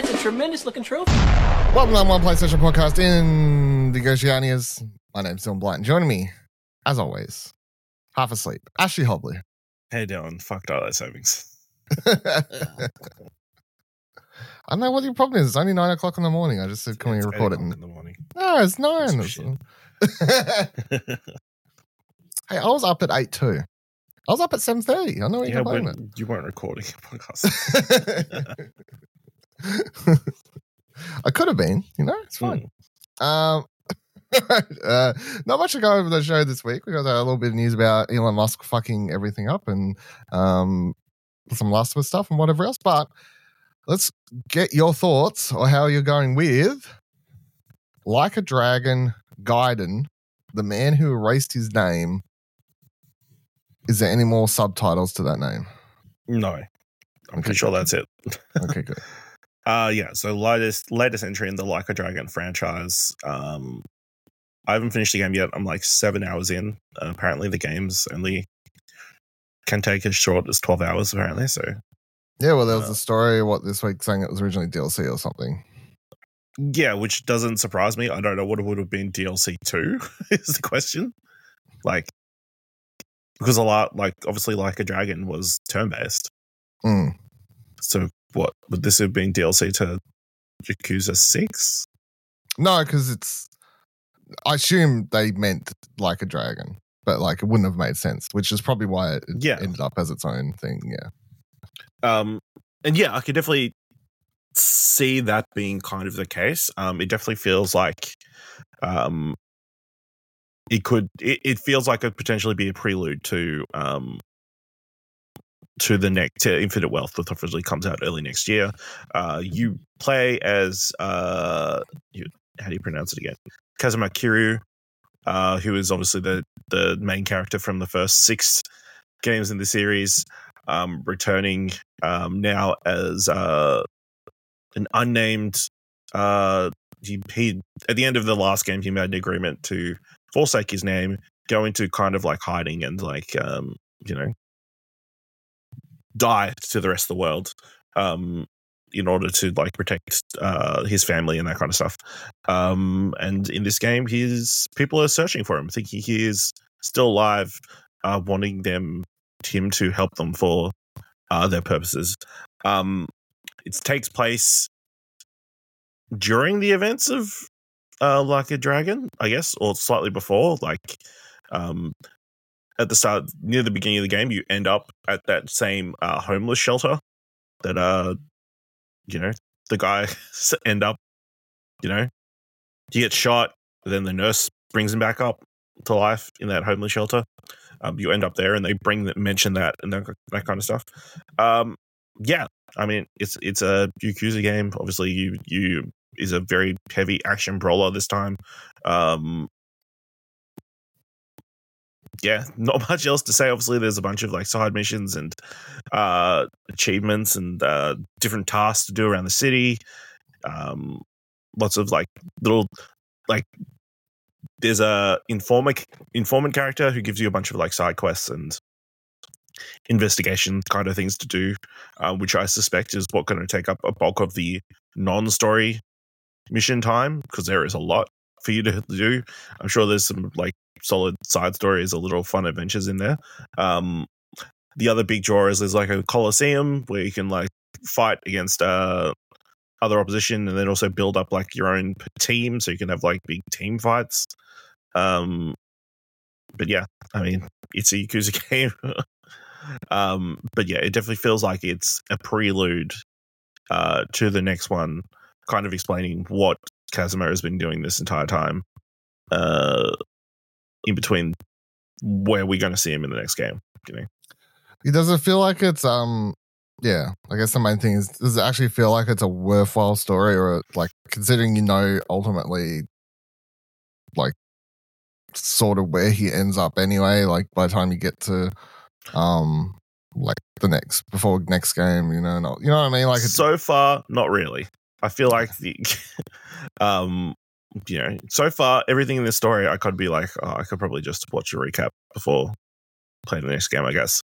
that's a tremendous looking trophy. Welcome to One PlayStation Podcast in the Oceanias. My name's Dylan Blight. And joining me, as always, half asleep, Ashley Hobley. Hey Dylan, fuck daylight savings. I don't know what your problem is. It's only nine o'clock in the morning. I just said, can we record it? In- in the morning. no, it's nine. It's- hey, I was up at eight too. I was up at seven thirty. I know what yeah, you're when complaining. you weren't recording a podcast. I could have been, you know, it's fine. Hmm. Um, uh, not much to go over the show this week. We got a little bit of news about Elon Musk fucking everything up and um, some Last of Us stuff and whatever else. But let's get your thoughts or how you're going with Like a Dragon Gaiden, the man who erased his name. Is there any more subtitles to that name? No, I'm Okay, pretty sure that's it. Okay, good. Uh yeah, so latest latest entry in the Like a Dragon franchise. Um I haven't finished the game yet. I'm like seven hours in. Uh, apparently the game's only can take as short as twelve hours, apparently. So Yeah, well, there was Uh, a story what this week saying it was originally DLC or something. yeah, which doesn't surprise me. I don't know what it would have been DLC two, is the question. Like because a lot like obviously like a dragon was turn based. Mm. So what would this have been DLC to Yakuza six? No, because it's. I assume they meant like a dragon, but like it wouldn't have made sense, which is probably why it Yeah. ended up as its own thing. Yeah. Um, and yeah, I could definitely see that being kind of the case. Um, it definitely feels like, um, it could. It, it feels like it potentially be a prelude to um to the next to Infinite Wealth that officially comes out early next year. Uh, you play as uh, you, how do you pronounce it again? Kazuma Kiryu, uh, who is obviously the the main character from the first six games in the series, um, returning um, now as uh, an unnamed. Uh, he, he at the end of the last game, he made an agreement to forsake his name, go into kind of like hiding and like um, you know die to the rest of the world um, in order to like protect uh, his family and that kind of stuff. Um, and in this game, his people are searching for him, thinking he is still alive, uh, wanting them him to help them for uh, their purposes. Um, it takes place during the events of uh, like a dragon, I guess, or slightly before. Like um, at the start, near the beginning of the game, you end up at that same uh, homeless shelter that uh, you know, the guy end up, you know, he gets shot. Then the nurse brings him back up to life in that homeless shelter. Um, you end up there, and they bring that mention that and that, that kind of stuff. Um, yeah, I mean, it's it's a Yakuza game. Obviously, you you is a very heavy action brawler this time. Um, yeah, not much else to say. Obviously, there's a bunch of like side missions and uh, achievements and uh, different tasks to do around the city. Um, lots of like little like there's a informant informant character who gives you a bunch of like side quests and investigation kind of things to do, uh, which I suspect is what going to take up a bulk of the non-story mission time because there is a lot for you to do. I'm sure there's some like solid side stories, or little fun adventures in there. Um, the other big draw is there's like a coliseum where you can like fight against uh, other opposition, and then also build up like your own team, so you can have like big team fights. Um, but yeah, I mean, it's a Yakuza game. um, but yeah, it definitely feels like it's a prelude uh, to the next one, kind of explaining what Kazuma has been doing this entire time. Uh, in between where we're going to see him in the next game. You know, It doesn't feel like it's um yeah. I guess the main thing is does it actually feel like it's a worthwhile story or like considering you know ultimately like sort of where he ends up anyway, like by the time you get to um like the next before next game, you know, not, you know what I mean? Like so far, not really. I feel like the, um, you know, so far everything in this story, I could be like, oh, I could probably just watch a recap before playing the next game. I guess.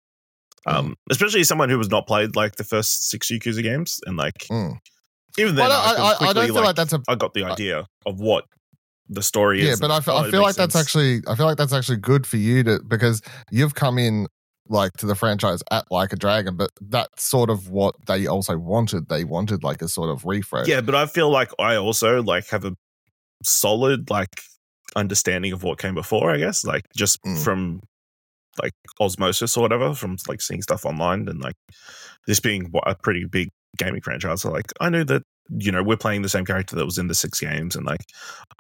Um, especially someone who has not played like the first six Yakuza games and like Mm. even then, I, I, can I, I quickly, don't feel like, like that's a I got the idea of what the story yeah, is. Yeah, but I feel, oh, I feel like that's actually I feel like that's actually good for you to because you've come in like to the franchise at like a dragon, but that's sort of what they also wanted. They wanted like a sort of refresh. yeah. But I feel like I also like have a solid like understanding of what came before. I guess like just Mm. from like osmosis or whatever from like seeing stuff online and like this being a pretty big gaming franchise. So like I knew that you know we're playing the same character that was in the six games and like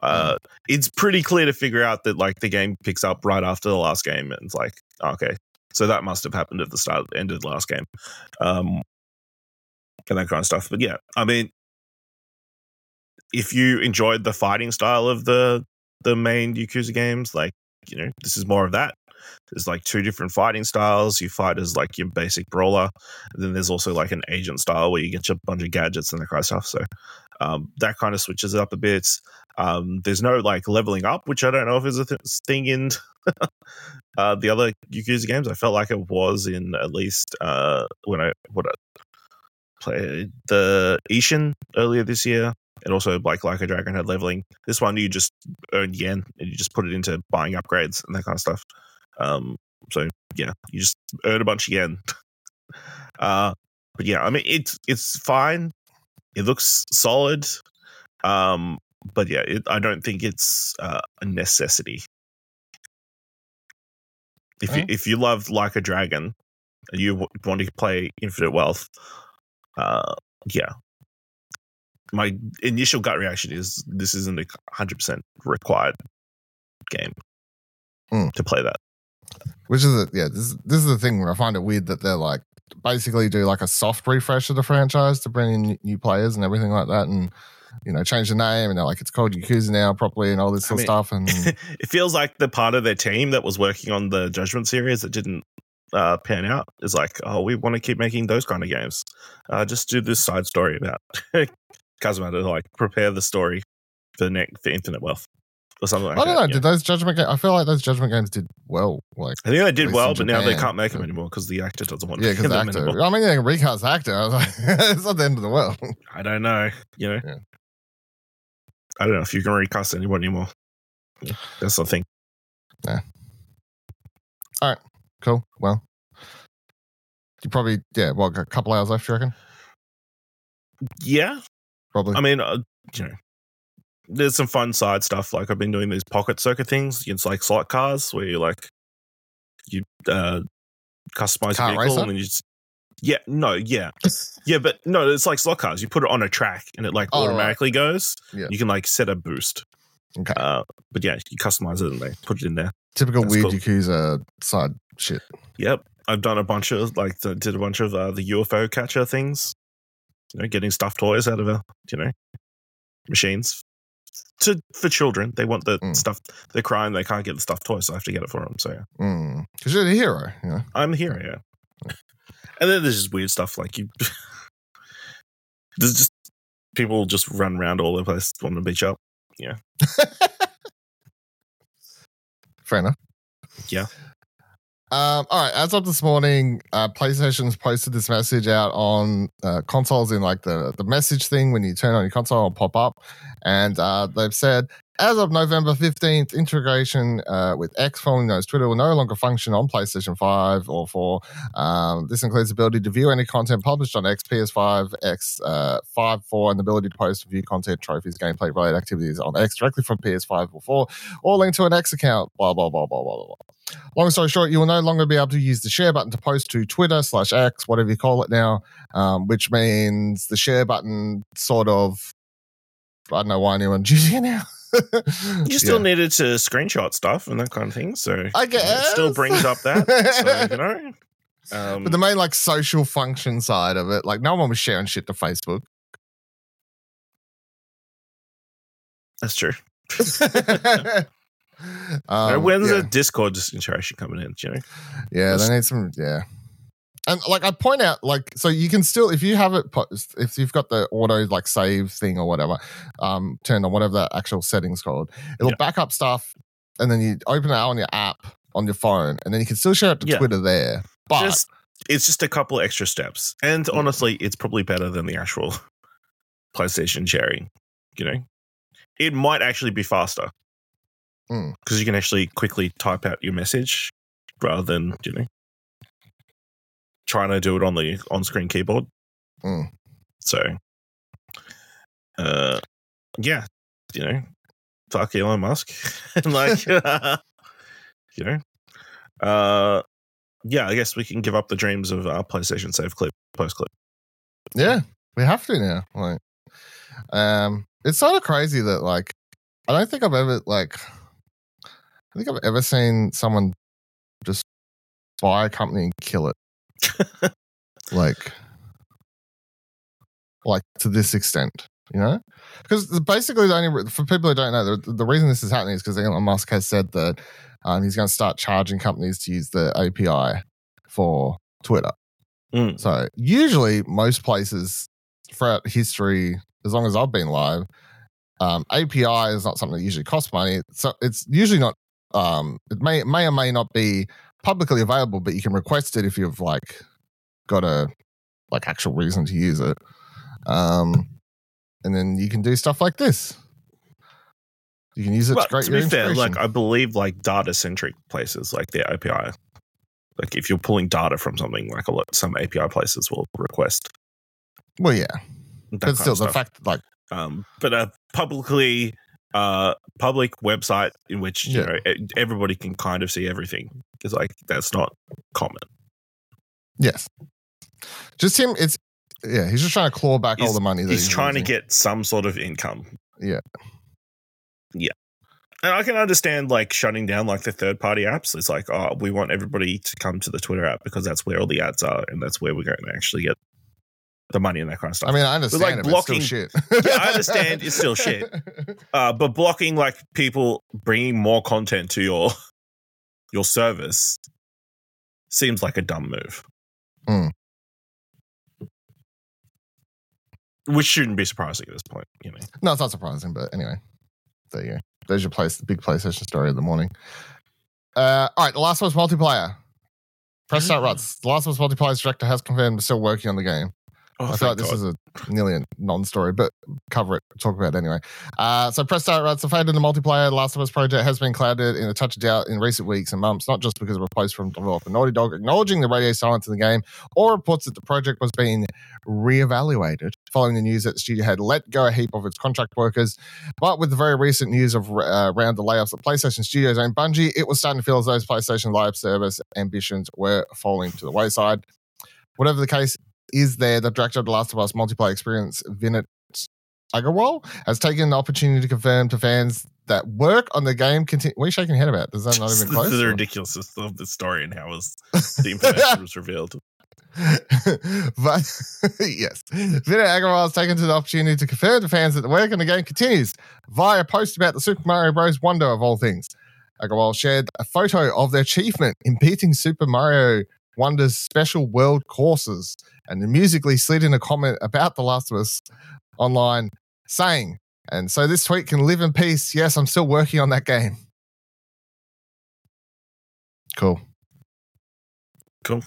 uh it's pretty clear to figure out that like the game picks up right after the last game and it's like okay so that must have happened at the start end of the last game um and that kind of stuff but yeah i mean if you enjoyed the fighting style of the the main Yakuza games, like you know, this is more of that. There's like two different fighting styles. You fight as like your basic brawler, and then there's also like an agent style where you get a bunch of gadgets and that kind of stuff. So um, that kind of switches it up a bit. Um, there's no like leveling up, which I don't know if is a th- thing in uh, the other Yakuza games. I felt like it was in at least uh, when I what I played the Ishin earlier this year. And also, like like a dragon had leveling. This one, you just earn yen and you just put it into buying upgrades and that kind of stuff. Um, so yeah, you just earn a bunch of yen. uh, but yeah, I mean it's it's fine. It looks solid. Um, but yeah, it, I don't think it's uh, a necessity. If you, if you love like a dragon and you w- want to play Infinite Wealth, uh, yeah. My initial gut reaction is this isn't a hundred percent required game Mm. to play that. Which is a, yeah, this this is the thing where I find it weird that they're like basically do like a soft refresh of the franchise to bring in new players and everything like that, and you know change the name and they're like it's called Yakuza now properly and all this I sort of stuff. And it feels like the part of their team that was working on the Judgment series that didn't uh, pan out is like, oh, we want to keep making those kind of games. Uh, just do this side story about Kazuma to like prepare the story for the next for Infinite Wealth or something like I don't that. know, yeah. did those Judgment games? I feel like those Judgment games did well. Like I think they did well, but now they can't make them anymore because the actor doesn't want to yeah, because the actor. anymore. I mean, they can recast the actor. I was like, it's not the end of the world. I don't know. You know, Yeah. I don't know if you can recast anyone anymore. Yeah, that's the thing. Yeah. All right. Cool. Well, you probably yeah. Well, got a couple hours left. You reckon? Yeah, Probably. I mean, uh, you know, there's some fun side stuff. Like I've been doing these pocket circuit things. It's like slot cars where you like you uh customize Kart your vehicle racer? and then you just yeah no yeah yeah but no it's like slot cars you put it on a track and it like Oh, right. automatically goes Yeah. you can like set a boost okay. uh but yeah you customize it and they put it in there Typical that's weird cool. Yakuza side shit. Yep, I've done a bunch of like did a bunch of uh, the UFO catcher things. You know, getting stuffed toys out of a you know machines to for children. They want the Mm. stuff. They're crying. They can't get the stuffed toys, so I have to get it for them. So yeah, Because you're the hero. You know. I'm the hero. Yeah, and then there's just weird stuff like you. there's just people just run around all over the place on the beach up. Yeah. Fair enough. Yeah. Um, all right. As of this morning, uh, PlayStation's posted this message out on uh, consoles in like the the message thing when you turn on your console, it'll pop up, and uh, they've said as of November fifteenth, integration uh, with X, known as Twitter, will no longer function on PlayStation Five or Four. Um, this includes ability to view any content published on X, PS5, X, uh, Five, Four, and the ability to post view content, trophies, gameplay related activities on X directly from PS5 or Four, or link to an X account. Blah blah blah blah blah blah. Long story short, you will no longer be able to use the share button to post to Twitter slash X, whatever you call it now, um, which means the share button sort of. I don't know why anyone's using it now. You still needed to screenshot stuff and that kind of thing. So I you know, it still brings up that. so, you know. Um, but the main like social function side of it, like no one was sharing shit to Facebook. that's true. um, When's yeah. the Discord just interaction coming in? You know, Yeah, Just- they need some. Yeah, and like I point out, like so you can still if you have it post if you've got the auto like save thing or whatever um turned on whatever that actual settings called, it'll Yeah. back up stuff, and then you open it out on your app on your phone, and then you can still share it to Yeah. Twitter there. But just it's just a couple extra steps, and Mm. honestly, it's probably better than the actual PlayStation sharing. You know, it might actually be faster Mm. because you can actually quickly type out your message rather than you know trying to do it on the on-screen keyboard. Mm. So, uh, yeah, you know, fuck Elon Musk, and like, you know, uh, yeah, I guess we can give up the dreams of our PlayStation Save clip post clip. Yeah, we have to now. Like, um, it's sort of crazy that like I don't think I've ever like I think I've ever seen someone just buy a company and kill it. like, like to this extent, you know? Because basically, the only for people who don't know, the, the reason this is happening is because Elon Musk has said that um, he's going to start charging companies to use the API for Twitter. Mm. So usually, most places throughout history, as long as I've been live, um, API is not something that usually costs money. So it's usually not. Um, it may may or may not be publicly available, but you can request it if you've like got a like actual reason to use it. Um, and then you can do stuff like this. You can use it Well, to create to be fair, like I believe like data centric places like their API, like if you're pulling data from something, like a lot some API places will request. well, yeah, but still, the fact like um, but a publicly uh public website in which you Yeah. know e- everybody can kind of see everything because like that's not common. yes, just him. It's yeah, he's just trying to claw back all the money. That He's trying to get some sort of income. Yeah. Yeah. And I can understand like shutting down like the third party apps. It's like, oh, we want everybody to come to the Twitter app because that's where all the ads are and that's where we're going to actually get the money and that kind of stuff. I mean, I understand like, it, but it's still blocking- shit. Yeah, I understand it's still shit. uh, but blocking like people bringing more content to your your service seems like a dumb move. Hmm. Which shouldn't be surprising at this point, you know. No, it's not surprising, but anyway, there you go. There's your place, the big PlayStation story of the morning. Uh, all right, The Last of Us multiplayer. Press start ruts. The Last of Us multiplayer's director has confirmed still working on the game. Oh, I feel like this God. is a nearly a non-story, but cover it, talk about it anyway. Uh, so press start ruts. The fate of the multiplayer The Last of Us project has been clouded in a touch of doubt in recent weeks and months, not just because of a post from developer Naughty Dog acknowledging the radio silence in the game, or reports that the project was being reevaluated following the news that the studio had let go a heap of its contract workers. But with the very recent news of uh, around the layoffs at PlayStation Studios and Bungie, it was starting to feel as though PlayStation Live service ambitions were falling to the wayside. Whatever the case is there, the director of The Last of Us multiplayer experience, Vinit Agarwal, has taken the opportunity to confirm to fans that work on the game continue. What are you shaking your head about? Does that not even This close? is the or- ridiculousness of the story and how was the information was revealed. but yes, Vinay Agarwal has taken to the opportunity to confirm to fans that the work on the game continues via a post about the Super Mario Bros. Wonder of all things. Agarwal shared a photo of their achievement in beating Super Mario Wonder's special world courses and musically slid in a comment about The Last of Us online saying, and so this tweet can live in peace. Yes, I'm still working on that game. Cool. Cool.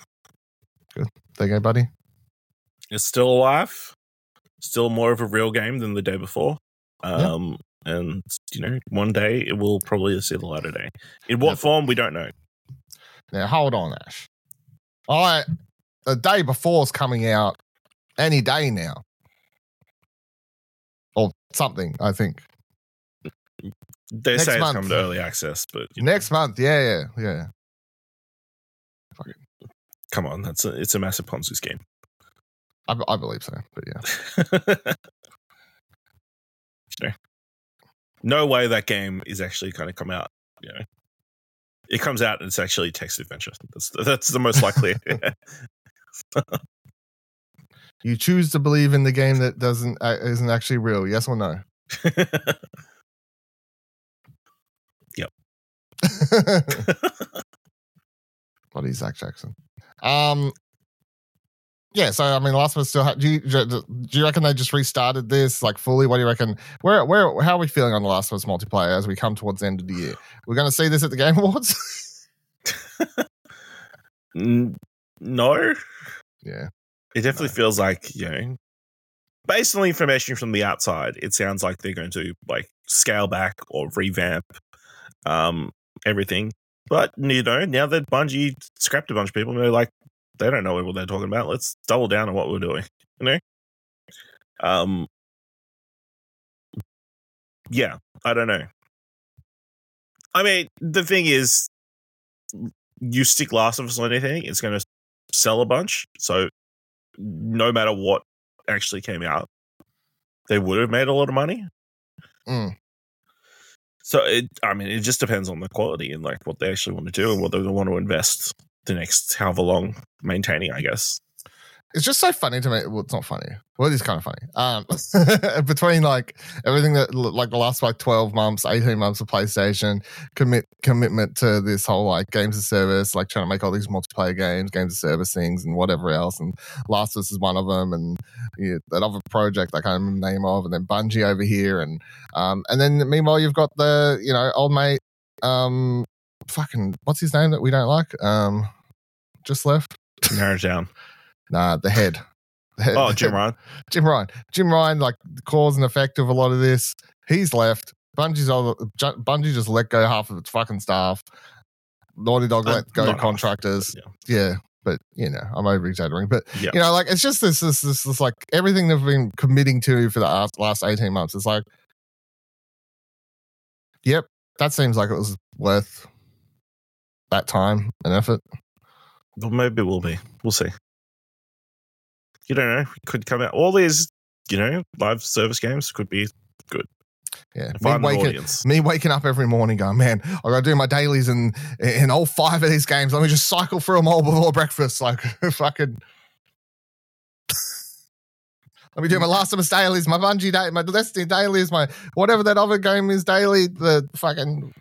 Good. There you go, buddy. It's still alive, still more of a real game than the day before. Yeah. Um, and you know, one day it will probably see the light of day. In what form, we don't know. Now hold on, Ash. Right, the day before is coming out any day now, or something. I think They Next say month. it's come to early access, but you know, next month. Yeah, yeah, yeah. come on, that's a, it's a massive Ponzi scheme. I, I believe so. But yeah, You no way that game is actually going to come out. You know, it comes out and it's actually text adventure. That's that's the most likely. you choose to believe in the game that doesn't uh, isn't actually real. Yes or no? Yep. Bloody Zach Jackson. Um. Yeah, so I mean, Last of Us still. Ha- do you do you reckon they just restarted this like fully? What do you reckon? Where where how are we feeling on the Last of Us multiplayer as we come towards the end of the year? We're going to see this at the Game Awards. No, yeah, it definitely No. feels like you know based on the information from the outside, it sounds like they're going to like scale back or revamp um, everything. But you know, now that Bungie scrapped a bunch of people, they're like, they don't know what they're talking about. Let's double down on what we're doing. You know, um, yeah, I don't know. I mean, the thing is, you stick Last of Us on anything, it's going to sell a bunch. So, no matter what actually came out, they would have made a lot of money. Mm. So it, I mean, it just depends on the quality and like what they actually want to do and what they want to invest the next however long maintaining, I guess. It's just so funny to me. Well, it's not funny. Well, it is kind of funny. Um, between like everything that like the last like twelve months, eighteen months of PlayStation commit commitment to this whole like games of service, like trying to make all these multiplayer games, games of service things, and whatever else. And Last of Us is one of them, and yeah, that other project I can't remember the name of, and then Bungie over here, and um, and then meanwhile you've got the you know old mate, um, fucking what's his name that we don't like, um, just left. Narrow down. Nah, the head. The head- Oh, Jim Ryan. Jim Ryan. Jim Ryan, like the cause and effect of a lot of this. He's left. Bungie's all, Bungie just let go half of its fucking staff. Naughty Dog Uh, let go not half, contractors. Yeah. Yeah, but you know, I'm over exaggerating. But Yeah. you know, like it's just this, this, this, this, like everything they've been committing to for the last, last 18 months. It's like, yep, that seems like it was worth that time and effort. Well, maybe it will be. We'll see. You don't know. It could come out. All these, you know, live service games could be good. Yeah, me waking, me waking up every morning going, man, I got to do my dailies in in all five of these games. Let me just cycle through them all before breakfast. Like if I fucking. Let me do my Last of Us dailies, my Bungie day, my Destiny dailies, my whatever that other game is daily. The fucking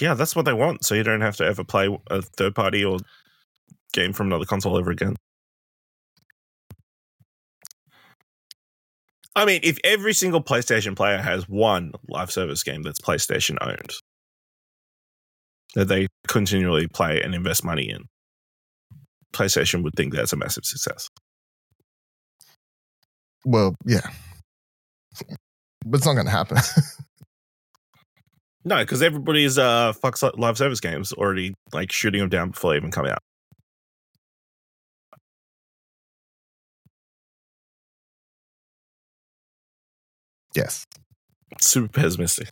Yeah, that's what they want. So you don't have to ever play a third party or game from another console ever again. I mean, if every single PlayStation player has one live service game that's PlayStation owned, that they continually play and invest money in, PlayStation would think that's a massive success. well, yeah, but it's not going to happen. No, because everybody's uh fucks live service games already like shooting them down before they even come out. yes, Super pessimistic.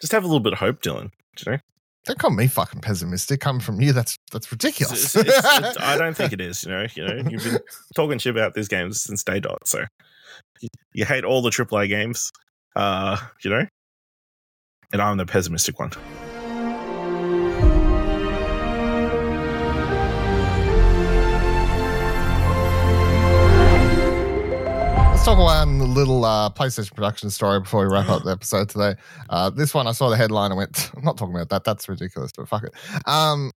Just have a little bit of hope, Dylan. Do you know? don't call me fucking pessimistic. Coming from you, that's that's ridiculous. It's- it's- it's- I don't think it is. You know, you know, you've been talking shit about these games since day dot. So you, you hate all the AAA games, uh, you know, and I'm the pessimistic one. Let's talk one little uh, PlayStation production story before we wrap up the episode today. Uh, this one, I saw the headline and went, I'm not talking about that. That's ridiculous, but fuck it. Um,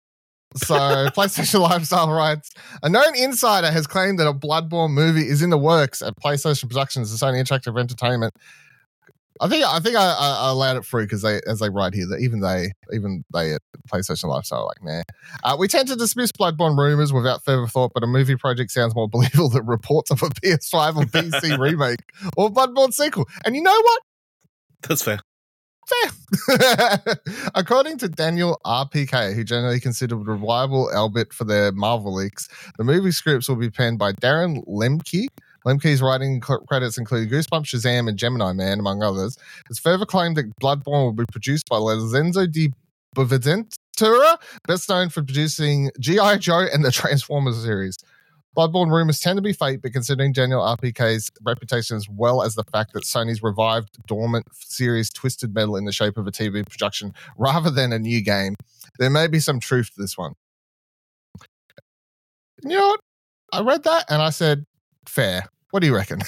so, PlayStation Lifestyle writes A known insider has claimed that a Bloodborne movie is in the works at PlayStation Productions and Sony Interactive Entertainment. I think I think I, I, I allowed it through because they, as they write here, that even they, even they at PlayStation Lifestyle, like, nah. Uh, we tend to dismiss Bloodborne rumors without further thought, but a movie project sounds more believable than reports of a PS5 or PC remake or Bloodborne sequel. And you know what? That's fair. Fair. According to Daniel RPK, who generally considered reliable albeit for their Marvel leaks, the movie scripts will be penned by Darren Lemke. Lemke's writing credits include Goosebumps, Shazam, and Gemini Man, among others. It's further claimed that Bloodborne will be produced by Lorenzo di Bonaventura, best known for producing G.I. Joe and the Transformers series. Bloodborne rumors tend to be fake, but considering Daniel RPK's reputation as well as the fact that Sony's revived dormant series Twisted Metal in the shape of a TV production rather than a new game, there may be some truth to this one. You know what? I read that and I said, fair. What do you reckon?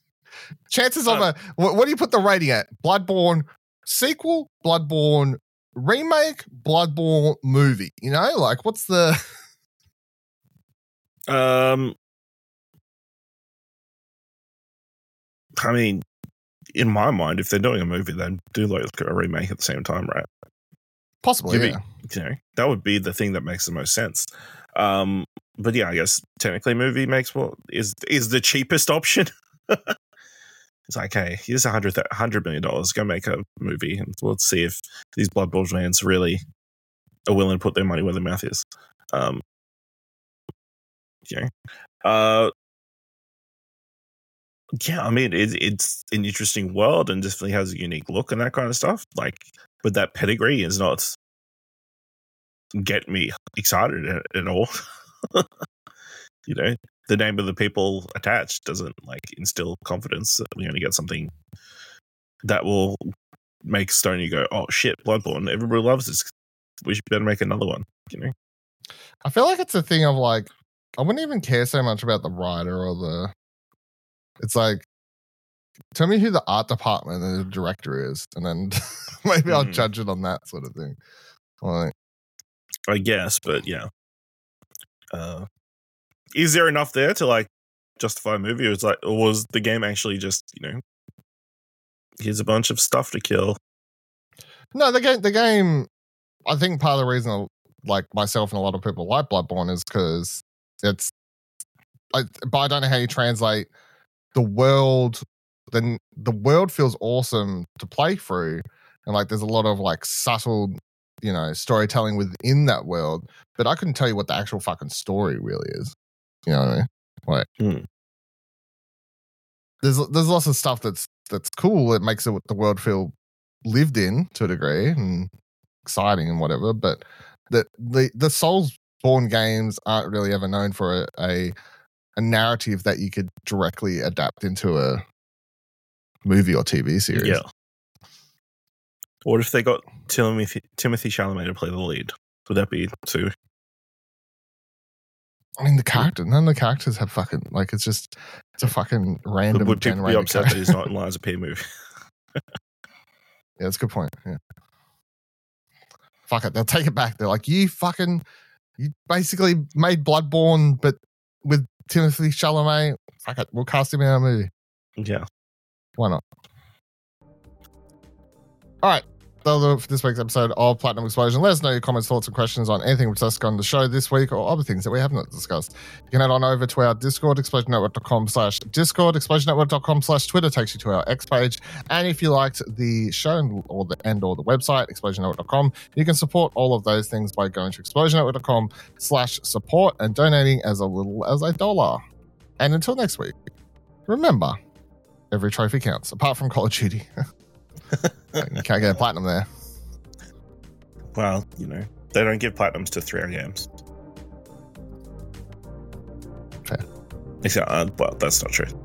Chances of Um, a what, what do you put the rating at? Bloodborne sequel, Bloodborne remake, Bloodborne movie. You know, like what's the Um, I mean, in my mind, if they're doing a movie, then do like a remake at the same time, right? possibly? Yeah. You know, that would be the thing that makes the most sense. Um, but yeah, I guess technically movie makes what is is the cheapest option. it's like, hey, here's a hundred hundred million dollars. Go make a movie, and let's see if these Blood Bowl fans really are willing to put their money where their mouth is. Um, yeah, uh, yeah. I mean, it, it's an interesting world and definitely has a unique look and that kind of stuff. Like, but that pedigree is not get me excited at, at all. you know, the name of the people attached doesn't like instill confidence that we're going to get something that will make Sony go, "Oh shit, Bloodborne! Everybody loves this. We should better make another one." You know, I feel like it's a thing of like I wouldn't even care so much about the writer or the. It's like, tell me who the art department and the director is, and then maybe I'll Mhm. judge it on that sort of thing. Like, I guess, but yeah. Uh, is there enough there to like justify a movie? Or is like, or was the game actually just you know, here's a bunch of stuff to kill? No, the game. The game. I think part of the reason, like myself and a lot of people like Bloodborne, is because it's. I, but I don't know how you translate the world. Then the world feels awesome to play through, and like there's a lot of like subtle, you know, storytelling within that world. But I couldn't tell you what the actual fucking story really is. You know what I mean? Like, Hmm. there's there's lots of stuff that's that's cool. It makes it the world feel lived in to a degree and exciting and whatever. But the the the Soulsborne games aren't really ever known for a, a a narrative that you could directly adapt into a movie or TV series. Yeah. What if they got Timothy Timothy Chalamet to play the lead? Would that be too? I mean the character none of the characters have fucking like it's just it's a fucking random Would people be upset that he's not in Lies of P movie? Yeah, that's a good point. Yeah. Fuck it. They'll take it back. They're like, you fucking, you basically made Bloodborne, but with Timothy Chalamet. Fuck it. We'll cast him in our movie. yeah. Why not? All right. That'll do it for this week's episode of Platinum Explosion. Let us know your comments, thoughts, and questions on anything we've discussed on the show this week or other things that we have not discussed. You can head on over to our Discord, explosionnetwork.com slash Discord, explosionnetwork.com slash Twitter takes you to our X page. And if you liked the show or the and or the website, explosionnetwork.com, you can support all of those things by going to explosionnetwork.com slash support and donating as a little as a dollar. And until next week, remember, every trophy counts, apart from Call of Duty. can't get a platinum there. Well, you know, they don't give platinums to 3 games. Fair. Except, uh, well, that's not true.